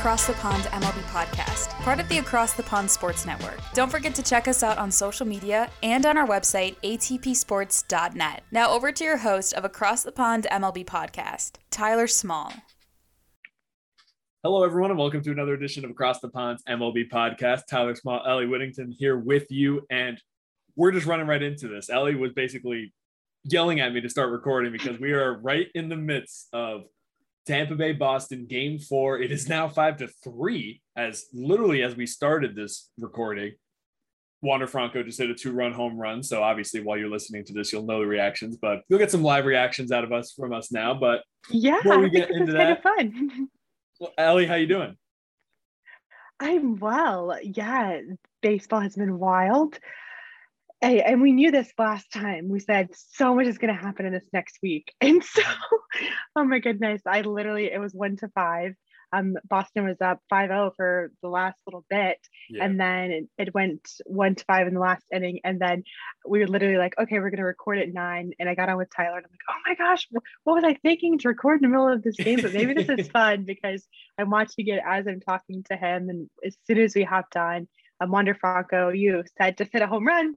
Across the Pond MLB podcast, part of the Across the Pond Sports Network. Don't forget to check us out on social media and on our website, atpsports.net. Now over to your host of Across the Pond MLB podcast, Tyler Small. Hello, everyone, and welcome to another edition of Across the Pond's MLB podcast. Tyler Small, Ellie Whittington here with you, and we're just running right into this. Ellie was basically yelling at me to start recording because we are right in the midst of Tampa Bay Boston game four. It is now five to three, as literally as we started this recording. Wander Franco just hit a two run home run. So obviously, while you're listening to this, you'll know the reactions, but you'll get some live reactions out of us from us now. But Yeah, Before we get into that- kind of fun. well, Ellie, how you doing? I'm well. Yeah, baseball has been wild. Hey, and we knew this last time. We said so much is going to happen in this next week. And so, oh my goodness, I literally, it was one to five. Um, Boston was up 5-0 for the last little bit. Yeah. And then it, it went one to five in the last inning. And then we were literally like, okay, we're going to record at nine. And I got on with Tyler and I'm like, oh my gosh, what was I thinking to record in the middle of this game? But maybe this is fun because I'm watching it as I'm talking to him. And as soon as we hopped on, um, Wander Franco, you said to hit a home run.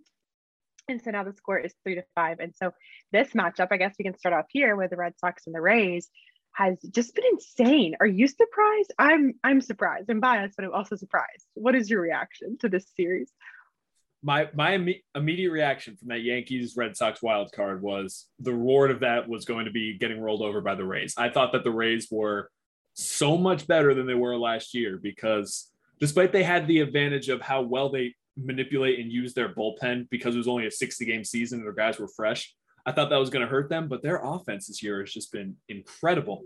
And so now the score is three to five. And so this matchup, I guess we can start off here with the Red Sox and the Rays, has just been insane. Are you surprised? I'm I'm surprised. I'm biased, but I'm also surprised. What is your reaction to this series? my my imme- immediate reaction from that Yankees Red Sox wild card was the reward of that was going to be getting rolled over by the Rays. I thought that the Rays were so much better than they were last year because despite they had the advantage of how well they manipulate and use their bullpen because it was only a 60 game season and their guys were fresh. I thought that was going to hurt them, but their offense this year has just been incredible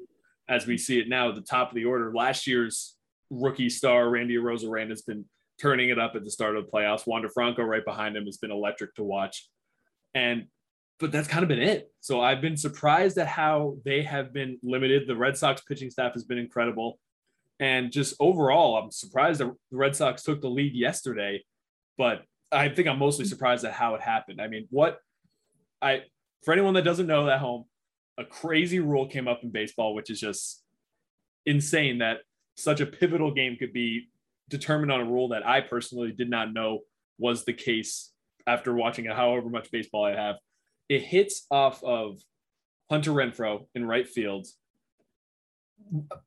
as we see it now at the top of the order. Last year's rookie star, Randy Arozarena, has been turning it up at the start of the playoffs. Wander Franco right behind him has been electric to watch. And but that's kind of been it. So I've been surprised at how they have been limited. The Red Sox pitching staff has been incredible. And just overall, I'm surprised that the Red Sox took the lead yesterday, but I think I'm mostly surprised at how it happened. I mean, what I for anyone that doesn't know at home, a crazy rule came up in baseball, which is just insane that such a pivotal game could be determined on a rule that I personally did not know was the case after watching it, however much baseball I have. It hits off of Hunter Renfroe in right field,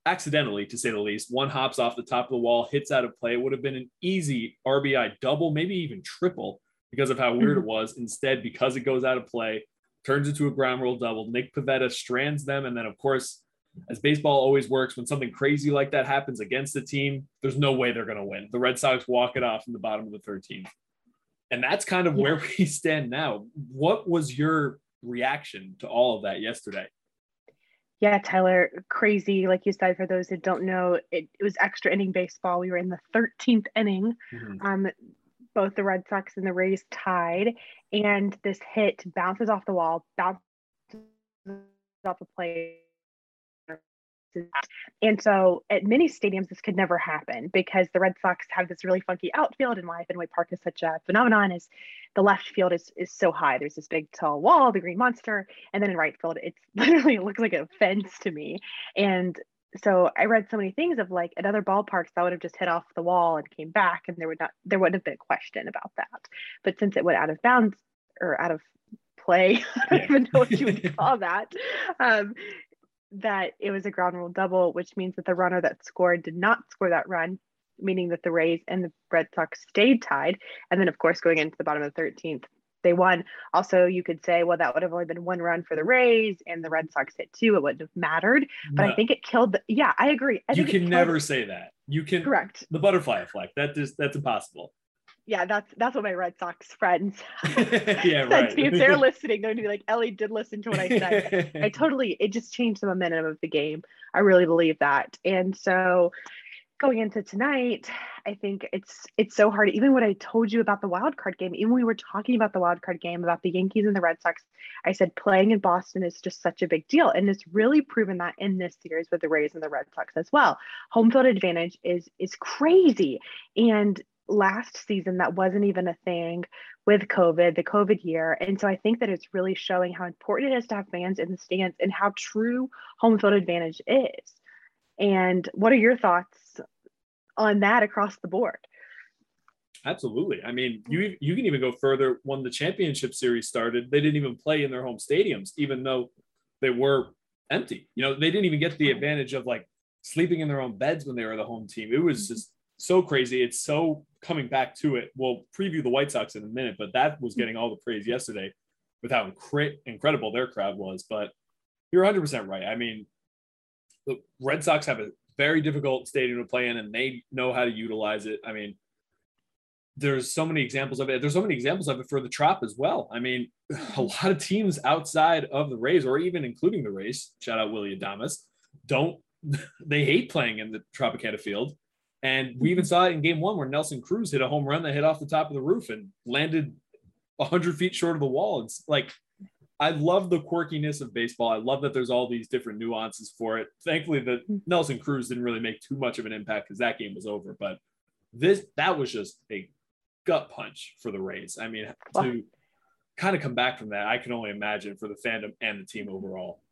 accidentally to say the least. One hops off the top of the wall, hits out of play. It would have been an easy RBI double, maybe even triple because of how weird it mm-hmm. was. Instead, because it goes out of play, turns into a ground rule double. Nick Pivetta strands them. And then, of course, as baseball always works, when something crazy like that happens against the team, there's no way they're going to win. The Red Sox walk it off in the bottom of the 13th. And that's kind of where we stand now. What was your reaction to all of that yesterday? Yeah, Tyler, crazy. Like you said, for those who don't know, it, it was extra inning baseball. We were in the 13th inning. Um, both the Red Sox and the Rays tied, and this hit bounces off the wall, bounces off the plate. And so at many stadiums, this could never happen because the Red Sox have this really funky outfield, and why Fenway Park is such a phenomenon is the left field is, is so high. There's this big tall wall, the green monster, and then in right field, it's literally it looks like a fence to me. And so I read so many things of like at other ballparks that would have just hit off the wall and came back, and there would not there wouldn't have been a question about that. But since it went out of bounds or out of play, I don't even know what you would call that. Um, that it was a ground rule double, which means that the runner that scored did not score that run, meaning that the Rays and the Red Sox stayed tied. And then, of course, going into the bottom of the 13th, they won. Also, you could say, well, that would have only been one run for the Rays and the Red Sox hit two. It wouldn't have mattered. But No, I think it killed. The, yeah, I agree. I you can never say that. You can Correct. the butterfly effect. That is that's impossible. Yeah, that's that's what my Red Sox friends yeah, said right. to me. If they're listening, they're gonna be like, Ellie did listen to what I said. I totally it just changed the momentum of the game. I really believe that. And so going into tonight, I think it's it's so hard. Even what I told you about the wild card game, even when we were talking about the wild card game about the Yankees and the Red Sox, I said playing in Boston is just such a big deal, and it's really proven that in this series with the Rays and the Red Sox as well. Home field advantage is is crazy, and last season that wasn't even a thing with COVID, the COVID year. And so I think that it's really showing how important it is to have fans in the stands and how true home field advantage is. And what are your thoughts on that across the board? Absolutely. I mean, you you can even go further. When the championship series started, they didn't even play in their home stadiums, even though they were empty. You know, they didn't even get the advantage of like sleeping in their own beds when they were the home team. It was mm-hmm. just so crazy. It's so coming back to it. We'll preview the White Sox in a minute, but that was getting all the praise yesterday with how incre- incredible their crowd was. But you're 100% right. I mean, the Red Sox have a very difficult stadium to play in, and they know how to utilize it. I mean, there's so many examples of it. There's so many examples of it for the Trop as well. I mean, a lot of teams outside of the Rays, or even including the Rays, shout out Willy Adames, don't they hate playing in the Tropicana field. And we even saw it in game one where Nelson Cruz hit a home run that hit off the top of the roof and landed 100 feet short of the wall. It's like I love the quirkiness of baseball. I love that there's all these different nuances for it. Thankfully, that hmm. Nelson Cruz didn't really make too much of an impact because that game was over. But this that was just a gut punch for the Rays. I mean, to kind of come back from that, I can only imagine for the fandom and the team overall.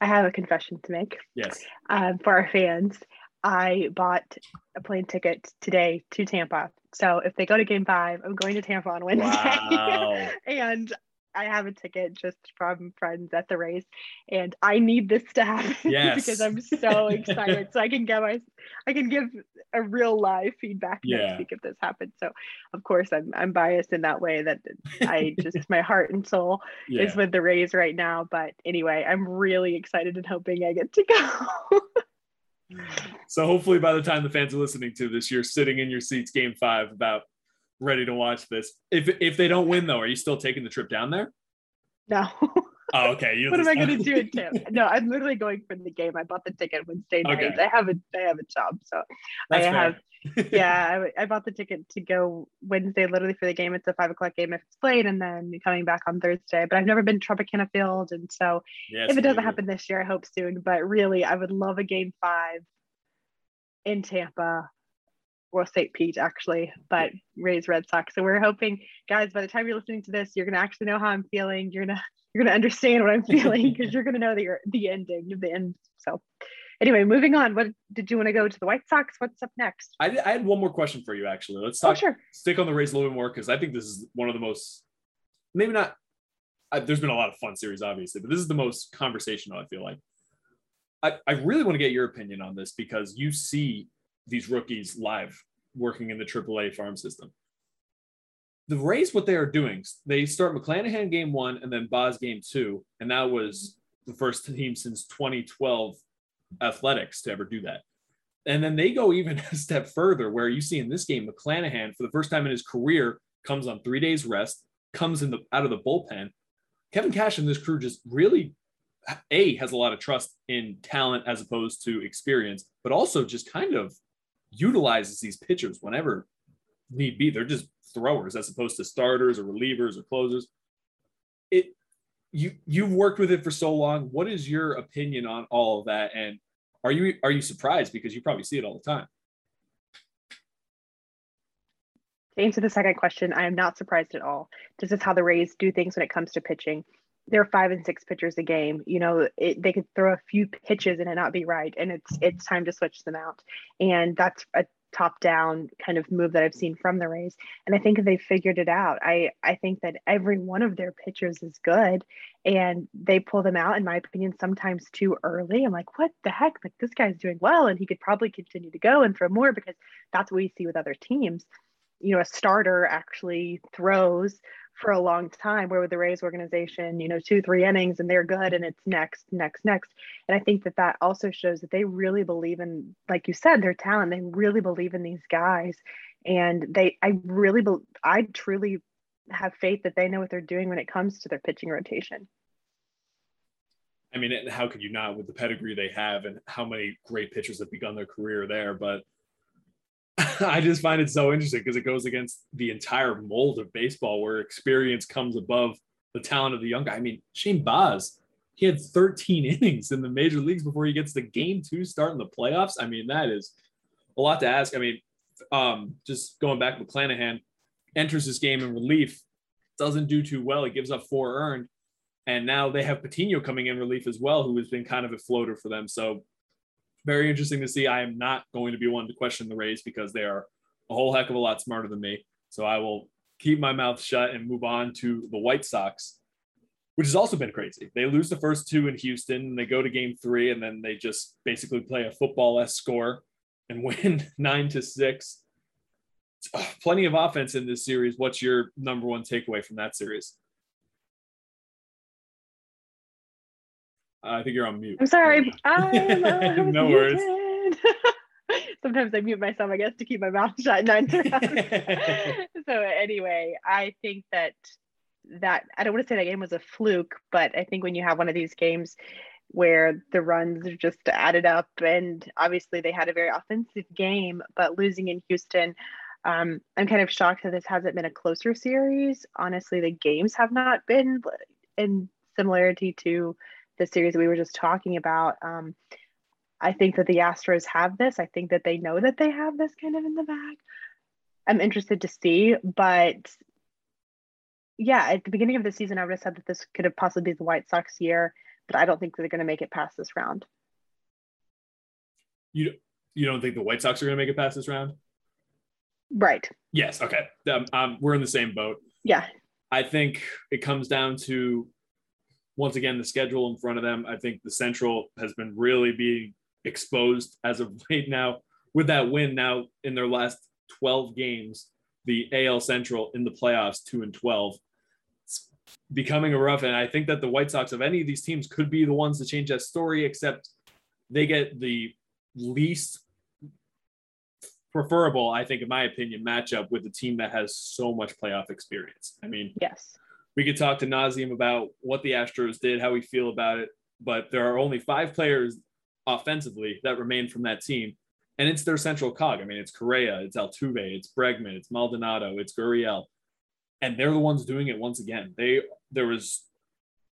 I have a confession to make. Yes. Um, for our fans, I bought a plane ticket today to Tampa. So if they go to game five, I'm going to Tampa on Wednesday. Wow. and I have a ticket just from friends at the Rays, and I need this to happen yes. because I'm so excited. so I can give my, I can give a real live feedback yeah. next week if this happens. So, of course, I'm I'm biased in that way that I just my heart and soul yeah. is with the Rays right now. But anyway, I'm really excited and hoping I get to go. So hopefully, by the time the fans are listening to this, you're sitting in your seats, Game Five, about ready to watch this. If if they don't win though, are you still taking the trip down there? No. Oh, okay. what am I going to do it to? No, I'm literally going for the game. I bought the ticket Wednesday night. Okay. I have a I have a job, so That's I have. Yeah, I, I, bought the ticket to go Wednesday, literally for the game. It's a five o'clock game if it's played, and then coming back on Thursday. But I've never been to Tropicana Field, and so yes, if it doesn't happen this year, I hope soon. But really, I would love a game five in Tampa or St. Pete actually, but Rays Red Sox. So we're hoping, guys, by the time you're listening to this, you're gonna actually know how I'm feeling. You're gonna you're gonna understand what I'm feeling because you're gonna know the the ending of the end. So anyway, moving on. What did you want to go to the White Sox? What's up next? I, I had one more question for you actually. Let's oh, talk. Oh, sure. Stick on the Rays a little bit more because I think this is one of the most maybe not. I, there's been a lot of fun series, obviously, but this is the most conversational. I feel like. I, I really want to get your opinion on this because you see these rookies live working in the AAA farm system. The Rays, what they are doing, they start McClanahan game one and then Baz game two, and that was the first team since 2012 athletics to ever do that. And then they go even a step further, where you see in this game, McClanahan, for the first time in his career, comes on three days rest, comes in the out of the bullpen. Kevin Cash and this crew just really a has a lot of trust in talent as opposed to experience, but also just kind of utilizes these pitchers whenever need be. They're just throwers as opposed to starters or relievers or closers. It you you've worked with it for so long. What is your opinion on all of that? And are you are you surprised because you probably see it all the time? To answer the second question, I am not surprised at all. This is how the Rays do things when it comes to pitching they're five and six pitchers a game. You know, it, they could throw a few pitches and it not be right, and it's it's time to switch them out. And that's a top down kind of move that I've seen from the Rays. And I think they figured it out. I I think that every one of their pitchers is good, and they pull them out, in my opinion, sometimes too early. I'm like, what the heck? Like this guy's doing well, and he could probably continue to go and throw more because that's what we see with other teams. You know, a starter actually throws for a long time where with the Rays organization, you know, two, three innings and they're good and it's next, next, next. And I think that that also shows that they really believe in, like you said, their talent. They really believe in these guys. And they, I really, be, I truly have faith that they know what they're doing when it comes to their pitching rotation. I mean, how could you not with the pedigree they have and how many great pitchers have begun their career there? But I just find it so interesting because it goes against the entire mold of baseball where experience comes above the talent of the young guy. I mean, Shane Baz, he had 13 innings in the major leagues before he gets the game two start in the playoffs. I mean, that is a lot to ask. I mean, um, just going back, McClanahan enters this game in relief, doesn't do too well. He gives up four earned. And now they have Patino coming in relief as well, who has been kind of a floater for them. So very interesting to see. I am not going to be one to question the Rays because they are a whole heck of a lot smarter than me. So I will keep my mouth shut and move on to the White Sox, which has also been crazy. They lose the first two in Houston, and they go to game three, and then they just basically play a football s score and win nine to six. plenty of offense in this series. What's your number one takeaway from that series? I think you're on mute. I'm sorry. I'm, no worries. Sometimes I mute myself, I guess, to keep my mouth shut. So anyway, I think that that I don't want to say that game was a fluke, but I think when you have one of these games where the runs are just added up, and obviously they had a very offensive game, but losing in Houston. Um, I'm kind of shocked that this hasn't been a closer series. Honestly, the games have not been in similarity to the series that we were just talking about. Um, I think that the Astros have this. I think that they know that they have this kind of in the bag. I'm interested to see, but yeah, at the beginning of the season, I would have said that this could have possibly been the White Sox year, but I don't think they're going to make it past this round. You you don't think the White Sox are going to make it past this round? Right. Yes. Okay. Um, um, we're in the same boat. Yeah. I think it comes down to once again the schedule in front of them. I think the Central has been really being exposed as of late now with that win now in their last 12 games the AL Central in the playoffs 2 and 12 it's becoming a rough and I think that the White Sox of any of these teams could be the ones to change that story except they get the least preferable I think in my opinion matchup with a team that has so much playoff experience I mean yes we could talk to nauseum about what the Astros did how we feel about it but there are only five players offensively that remain from that team. And it's their central cog. I mean, it's Correa, it's Altuve, it's Bregman, it's Maldonado, it's Gurriel. And they're the ones doing it once again. They there was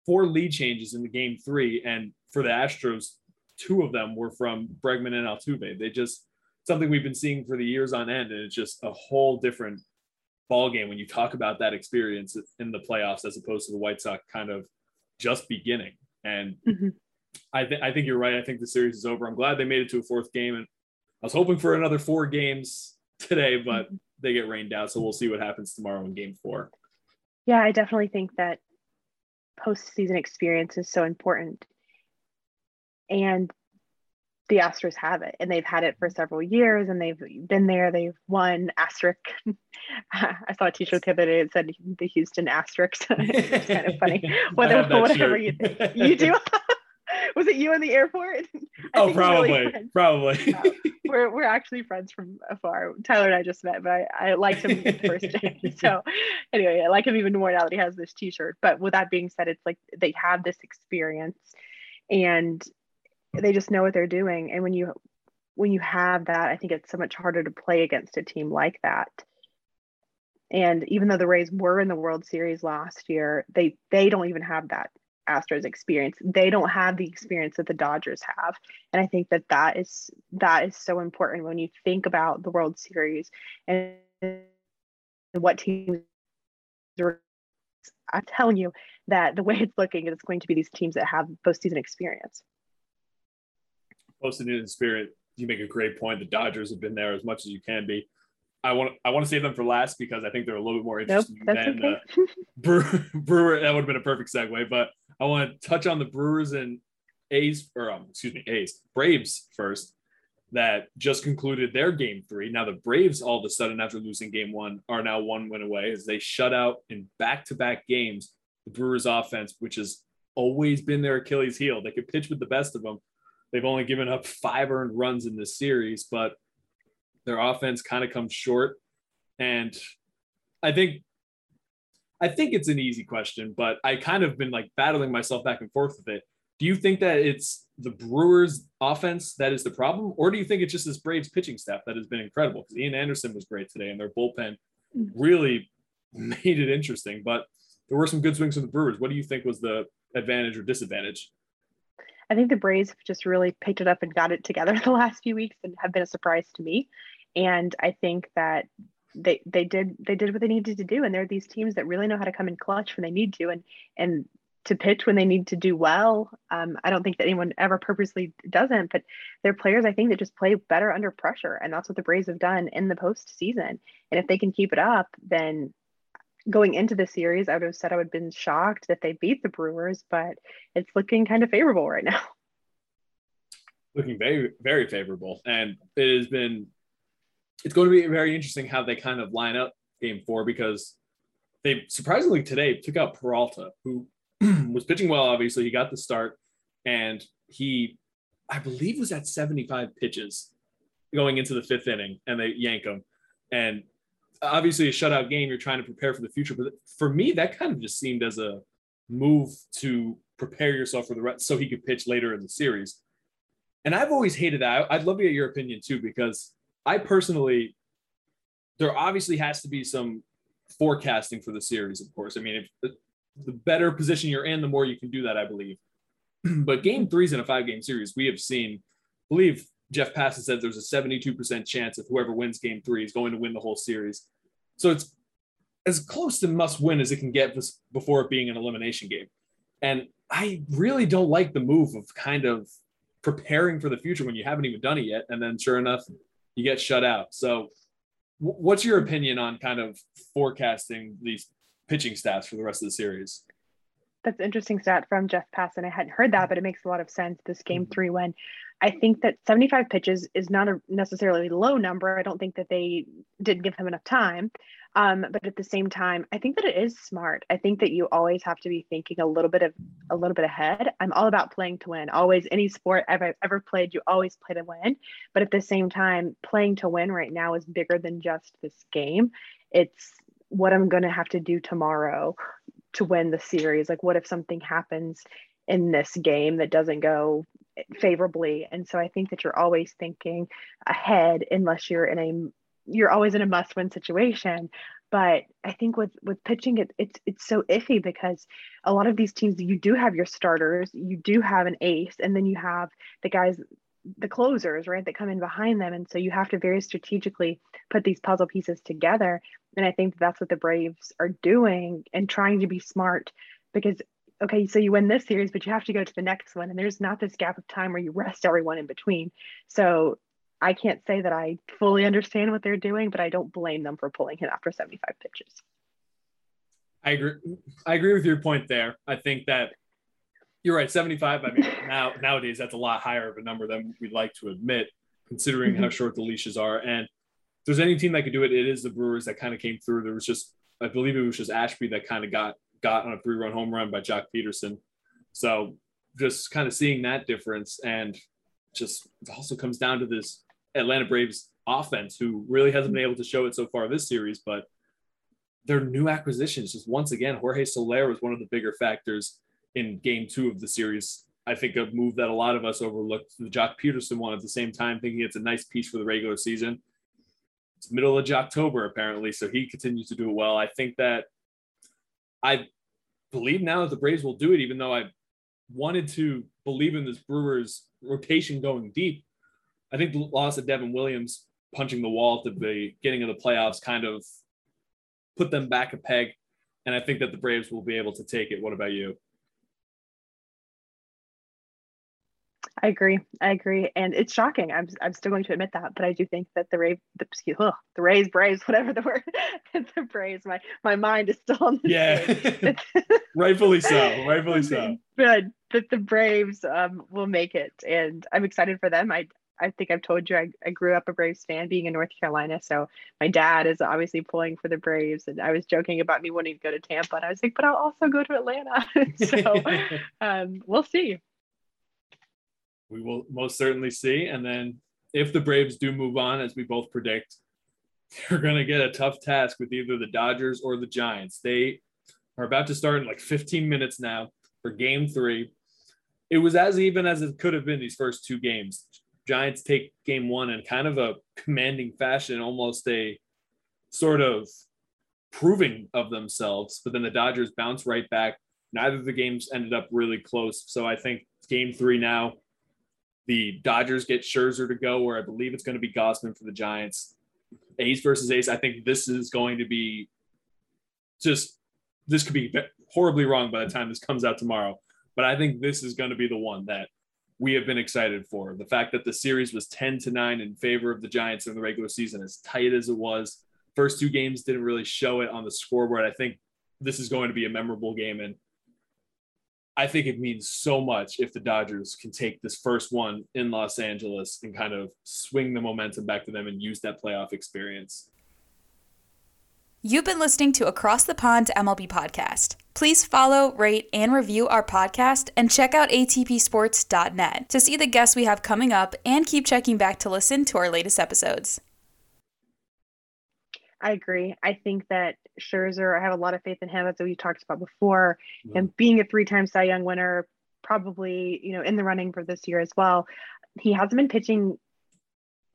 four lead changes in the game three, and for the Astros, two of them were from Bregman and Altuve. They just something we've been seeing for the years on end, and it's just a whole different ball game when you talk about that experience in the playoffs as opposed to the White Sox kind of just beginning. And mm-hmm. I, th- I think you're right. I think the series is over. I'm glad they made it to a fourth game, and I was hoping for another four games today, but mm-hmm. they get rained out. So we'll see what happens tomorrow in Game Four. Yeah, I definitely think that postseason experience is so important, and the Astros have it, and they've had it for several years, and they've been there. They've won asterisk. I saw a T-shirt the other day that said the Houston asterisk. it's kind of funny. Whether whatever you you do. was it you in the airport? oh, probably, really probably. Oh, we're we're actually friends from afar. Tyler and I just met, but I, I liked him the first day. So anyway, I like him even more now that he has this T-shirt. But with that being said, it's like they have this experience, and they just know what they're doing. And when you when you have that, I think it's so much harder to play against a team like that. And even though the Rays were in the World Series last year, they they don't even have that Astros experience. They don't have the experience that the Dodgers have, and I think that that is that is so important when you think about the World Series and what teams. Are, I'm telling you that the way it's looking, it's going to be these teams that have postseason experience. Postseason experience. You make a great point. The Dodgers have been there as much as you can be. I want I want to save them for last because I think they're a little bit more interesting nope, than okay. uh, Brewer, Brewer. That would have been a perfect segue, but I want to touch on the Brewers and A's, or um, excuse me, A's, Braves first, that just concluded their game three. Now, the Braves, all of a sudden, after losing game one, are now one win away as they shut out in back to back games the Brewers offense, which has always been their Achilles heel. They could pitch with the best of them. They've only given up five earned runs in this series, but their offense kind of comes short. And I think I think it's an easy question, but I kind of been like battling myself back and forth with it. Do you think that it's the Brewers offense that is the problem, or do you think it's just this Braves pitching staff that has been incredible? Because Ian Anderson was great today, and their bullpen mm. really made it interesting. But there were some good swings from the Brewers. What do you think was the advantage or disadvantage? I think the Braves have just really picked it up and got it together the last few weeks and have been a surprise to me. And I think that they they did they did what they needed to do. And they're these teams that really know how to come in clutch when they need to and and to pitch when they need to do well. Um, I don't think that anyone ever purposely doesn't, but they're players I think that just play better under pressure. And that's what the Braves have done in the postseason. And if they can keep it up, then going into the series, I would have said I would have been shocked that they beat the Brewers, but it's looking kind of favorable right now. Looking very, very favorable. And it has been, it's going to be very interesting how they kind of line up game four because they surprisingly today took out Peralta, who was pitching well, obviously. He got the start and he, I believe, was at 75 pitches going into the fifth inning and they yank him. And obviously a shutout game you're trying to prepare for the future but for me that kind of just seemed as a move to prepare yourself for the rest so he could pitch later in the series. And i've always hated that. I'd love to get your opinion too because i personally there obviously has to be some forecasting for the series of course. I mean if the, better position you're in the more you can do that i believe. But game threes in a five game series. We have seen I believe Jeff Passan said there's a 72% chance that whoever wins game three is going to win the whole series. So it's as close to must win as it can get before it being an elimination game. And I really don't like the move of kind of preparing for the future when you haven't even done it yet. And then sure enough, you get shut out. So what's your opinion on kind of forecasting these pitching stats for the rest of the series? That's interesting stat from Jeff Passan. I hadn't heard that, but it makes a lot of sense. This game mm-hmm. three, when I think that 75 pitches is not a necessarily low number. I don't think that they didn't give him enough time. Um, but at the same time, I think that it is smart. I think that you always have to be thinking a little bit of a little bit ahead. I'm all about playing to win. Always, any sport I've ever played, you always play to win. But at the same time, playing to win right now is bigger than just this game. It's what I'm going to have to do tomorrow to win the series. Like, what if something happens in this game that doesn't go favorably. And so i think that you're always thinking ahead unless you're in a you're always in a must win situation. But i think with with pitching it, it's it's so iffy because a lot of these teams you do have your starters you do have an ace and then you have the guys the closers right that come in behind them. And so you have to very strategically put these puzzle pieces together. And i think that's what the braves are doing and trying to be smart because okay, so you win this series, but you have to go to the next one. And there's not this gap of time where you rest everyone in between. So I can't say that I fully understand what they're doing, but I don't blame them for pulling him after 75 pitches. I agree. I agree with your point there. I think that you're right. 75. I mean, now nowadays that's a lot higher of a number than we'd like to admit, considering mm-hmm. how short the leashes are. And if there's any team that could do it, it is the Brewers that kind of came through. There was just, I believe it was just Ashby that kind of got got on a three run home run by Joc Pederson. So just kind of seeing that difference and just it also comes down to this Atlanta Braves offense who really hasn't been able to show it so far this series, but their new acquisitions, just once again, Jorge Soler was one of the bigger factors in game two of the series. I think a move that a lot of us overlooked the Joc Pederson one at the same time, thinking it's a nice piece for the regular season. It's middle of October, apparently, so he continues to do it well. I think that I believe now that the Braves will do it, even though I wanted to believe in this Brewers rotation going deep. I think the loss of Devin Williams punching the wall at the beginning of the playoffs kind of put them back a peg. And I think that the Braves will be able to take it. What about you? I agree. I agree, and it's shocking. I'm I'm still going to admit that, but I do think that the Rays, the, excuse, ugh, the Rays, Braves, whatever the word, the Braves. My my mind is still on the yeah, rightfully so. Rightfully so. But that the Braves um, will make it, and I'm excited for them. I I think I've told you I, I grew up a Braves fan being in North Carolina. So my dad is obviously pulling for the Braves. And I was joking about me wanting to go to Tampa. And I was like, but I'll also go to Atlanta. so um, we'll see we will most certainly see. And then if the Braves do move on, as we both predict, they're going to get a tough task with either the Dodgers or the Giants. They are about to start in like 15 minutes now for game three. it was as even as it could have been these first two games. Giants take game one in kind of a commanding fashion, almost a sort of proving of themselves. But then the Dodgers bounce right back. Neither of the games ended up really close. So I think game three now, the Dodgers get Scherzer to go, where I believe it's going to be Gausman for the Giants. Ace versus Ace. I think this is going to be just this could be horribly wrong by the time this comes out tomorrow. But I think this is going to be the one that we have been excited for. The fact that the series was 10 to 9 in favor of the Giants in the regular season, as tight as it was. First two games didn't really show it on the scoreboard. I think this is going to be a memorable game. And I think it means so much if the Dodgers can take this first one in Los Angeles and kind of swing the momentum back to them and use that playoff experience. You've been listening to Across the Pond MLB podcast. Please follow, rate, and review our podcast and check out atpsports.net to see the guests we have coming up and keep checking back to listen to our latest episodes. I agree. I think that Scherzer, I have a lot of faith in him, as we talked about before, mm-hmm. and being a three-time Cy Young winner, probably you know in the running for this year as well. He hasn't been pitching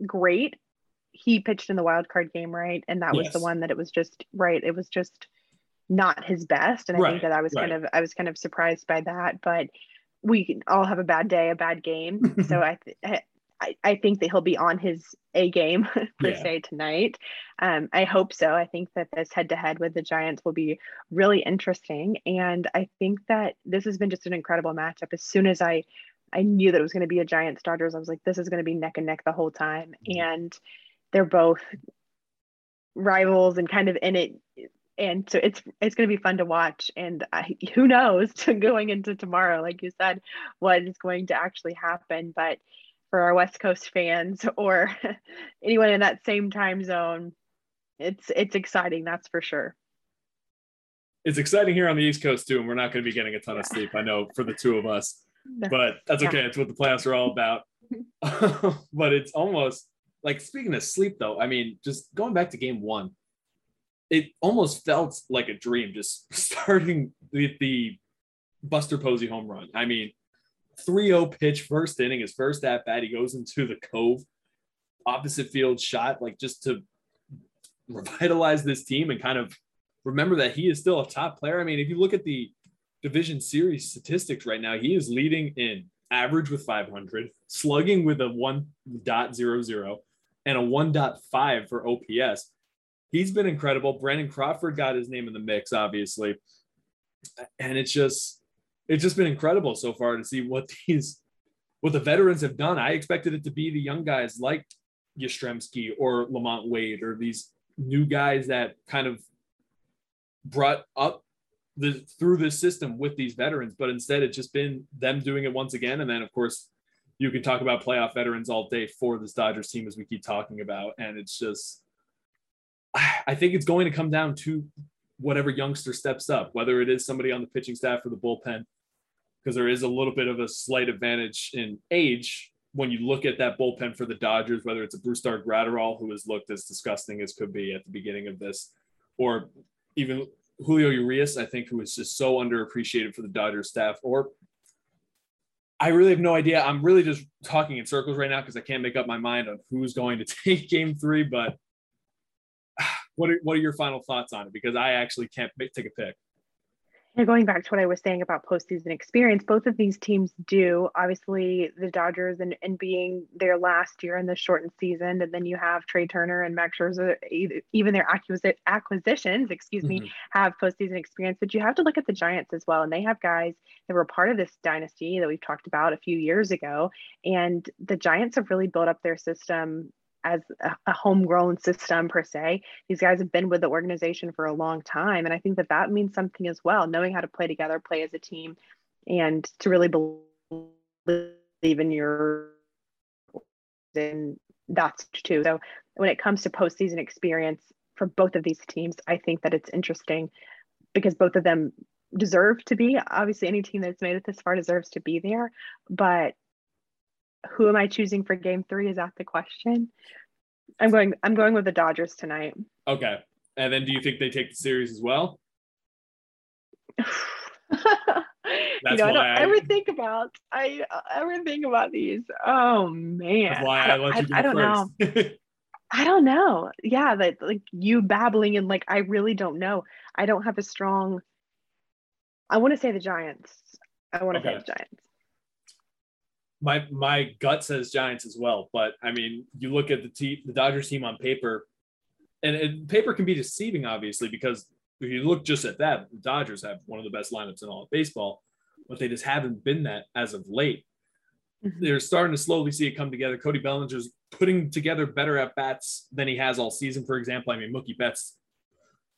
great. He pitched in the wild card game, right? And that yes. was the one that it was just right. It was just not his best, and I right. think that I was right. kind of I was kind of surprised by that. But we all have a bad day, a bad game. so I, th- I, I think that he'll be on his A game per yeah. se tonight. Um, I hope so. I think that this head to head with the Giants will be really interesting. And I think that this has been just an incredible matchup. As soon as I I knew that it was going to be a Giants Dodgers, I was like, this is going to be neck and neck the whole time. Mm-hmm. And they're both rivals and kind of in it and so it's it's going to be fun to watch and I, who knows going into tomorrow like you said what is going to actually happen but for our West Coast fans or anyone in that same time zone. It's it's exciting, that's for sure. It's exciting here on the East Coast too, and we're not going to be getting a ton yeah. of sleep. I know for the two of us, but that's okay. Yeah. It's what the playoffs are all about. but it's almost like speaking of sleep, though. I mean, just going back to Game One, it almost felt like a dream. Just starting with the Buster Posey home run. I mean, 3-0 pitch first inning, his first at bat. He goes into the cove, opposite field shot, like just to revitalize this team and kind of remember that he is still a top player. I mean, if you look at the division series statistics right now, he is leading in average with 500, slugging with a 1.00, and a 1.5 for OPS. He's been incredible. Brandon Crawford got his name in the mix, obviously. And it's just it's just been incredible so far to see what these what the veterans have done. I expected it to be the young guys like Yastrzemski or LaMonte Wade or these new guys that kind of brought up the through this system with these veterans, but instead it's just been them doing it once again. And then of course you can talk about playoff veterans all day for this Dodgers team as we keep talking about. And it's just I think it's going to come down to whatever youngster steps up, whether it is somebody on the pitching staff or the bullpen because there is a little bit of a slight advantage in age when you look at that bullpen for the Dodgers, whether it's a Brusdar Graterol, who has looked as disgusting as could be at the beginning of this, or even Julio Urias, I think, who is just so underappreciated for the Dodgers staff, or I really have no idea. I'm really just talking in circles right now because I can't make up my mind on who's going to take game three. But what are, what are your final thoughts on it? Because I actually can't take a pick and going back to what I was saying about postseason experience, both of these teams do. Obviously, the Dodgers and, and being their last year in the shortened season, and then you have Trea Turner and Max Scherzer, even their acquisitions, excuse me, mm-hmm. have postseason experience. But you have to look at the Giants as well, and they have guys that were part of this dynasty that we've talked about a few years ago. And the Giants have really built up their system as a, a, homegrown system per se. These guys have been with the organization for a long time, and I think that that means something as well. Knowing how to play together, play as a team, and to really believe in your then that's too. So when it comes to postseason experience for both of these teams, I think that it's interesting because both of them deserve to be. Obviously, any team that's made it this far deserves to be there, but who am I choosing for game three? Is that the question? I'm going I'm going with the Dodgers tonight. Okay. And then do you think they take the series as well? That's you know, I don't I- ever think about I ever think about these. Oh man, why I let you I, go I don't know. I don't know. Yeah, that like you babbling and like I really don't know. I don't have a strong. I want to say the Giants. I want to say the Giants. My my gut says Giants as well, but I mean, you look at the team, the Dodgers team on paper, and it, paper can be deceiving, obviously, because if you look just at that, the Dodgers have one of the best lineups in all of baseball, but they just haven't been that as of late. Mhm. They're starting to slowly see it come together. Cody Bellinger's putting together better at bats than he has all season. For example, I mean, Mookie Betts.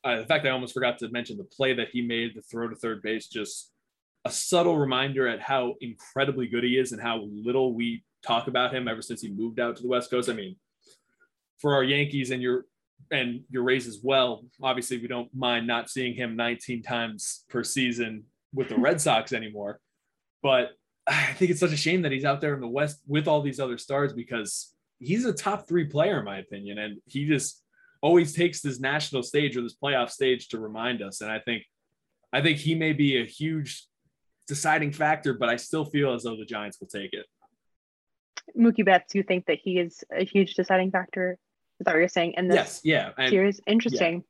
Uh, the fact I almost forgot to mention the play that he made, the throw to third base, just a subtle reminder at how incredibly good he is and how little we talk about him ever since he moved out to the West Coast. I mean, for our Yankees and your and your Rays as well, obviously we don't mind not seeing him 19 times per season with the Red Sox anymore. But I think it's such a shame that he's out there in the West with all these other stars because he's a top three player in my opinion, and he just always takes this national stage or this playoff stage to remind us. And I think I think he may be a huge deciding factor, but I still feel as though the Giants will take it. Mookie Betts, you think that he is a huge deciding factor? Is that what you're saying? In this Yes, yeah. And series, interesting.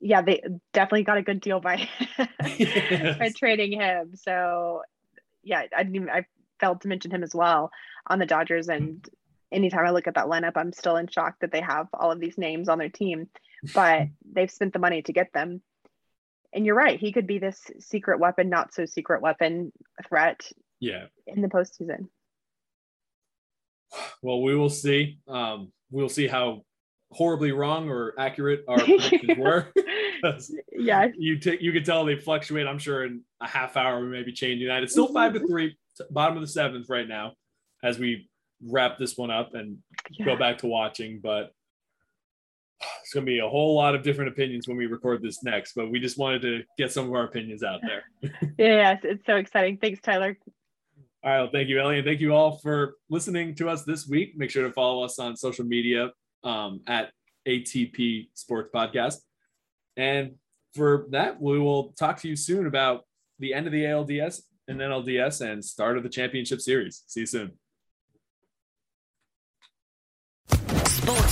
Yeah. they definitely got a good deal by by trading him. So yeah, I didn't even, I failed to mention him as well on the Dodgers. And anytime I look at that lineup, I'm still in shock that they have all of these names on their team, but they've spent the money to get them. And you're right, he could be this secret weapon, not so secret weapon threat yeah. in the postseason. Well, we will see. Um, we'll see how horribly wrong or accurate our predictions were Yeah, you take you can tell they fluctuate. I'm sure in a half hour we may be changing that. It's still five to three, t- bottom of the seventh right now, as we wrap this one up and go back to watching. But it's gonna be a whole lot of different opinions when we record this next. But we just wanted to get some of our opinions out there. yes, it's, it's so exciting. Thanks, Tyler. All right. Well, thank you, Ellie. And thank you all for listening to us this week. Make sure to follow us on social media um, at ATP Sports Podcast. And for that, we will talk to you soon about the end of the ALDS and NLDS and start of the championship series. See you soon. Sports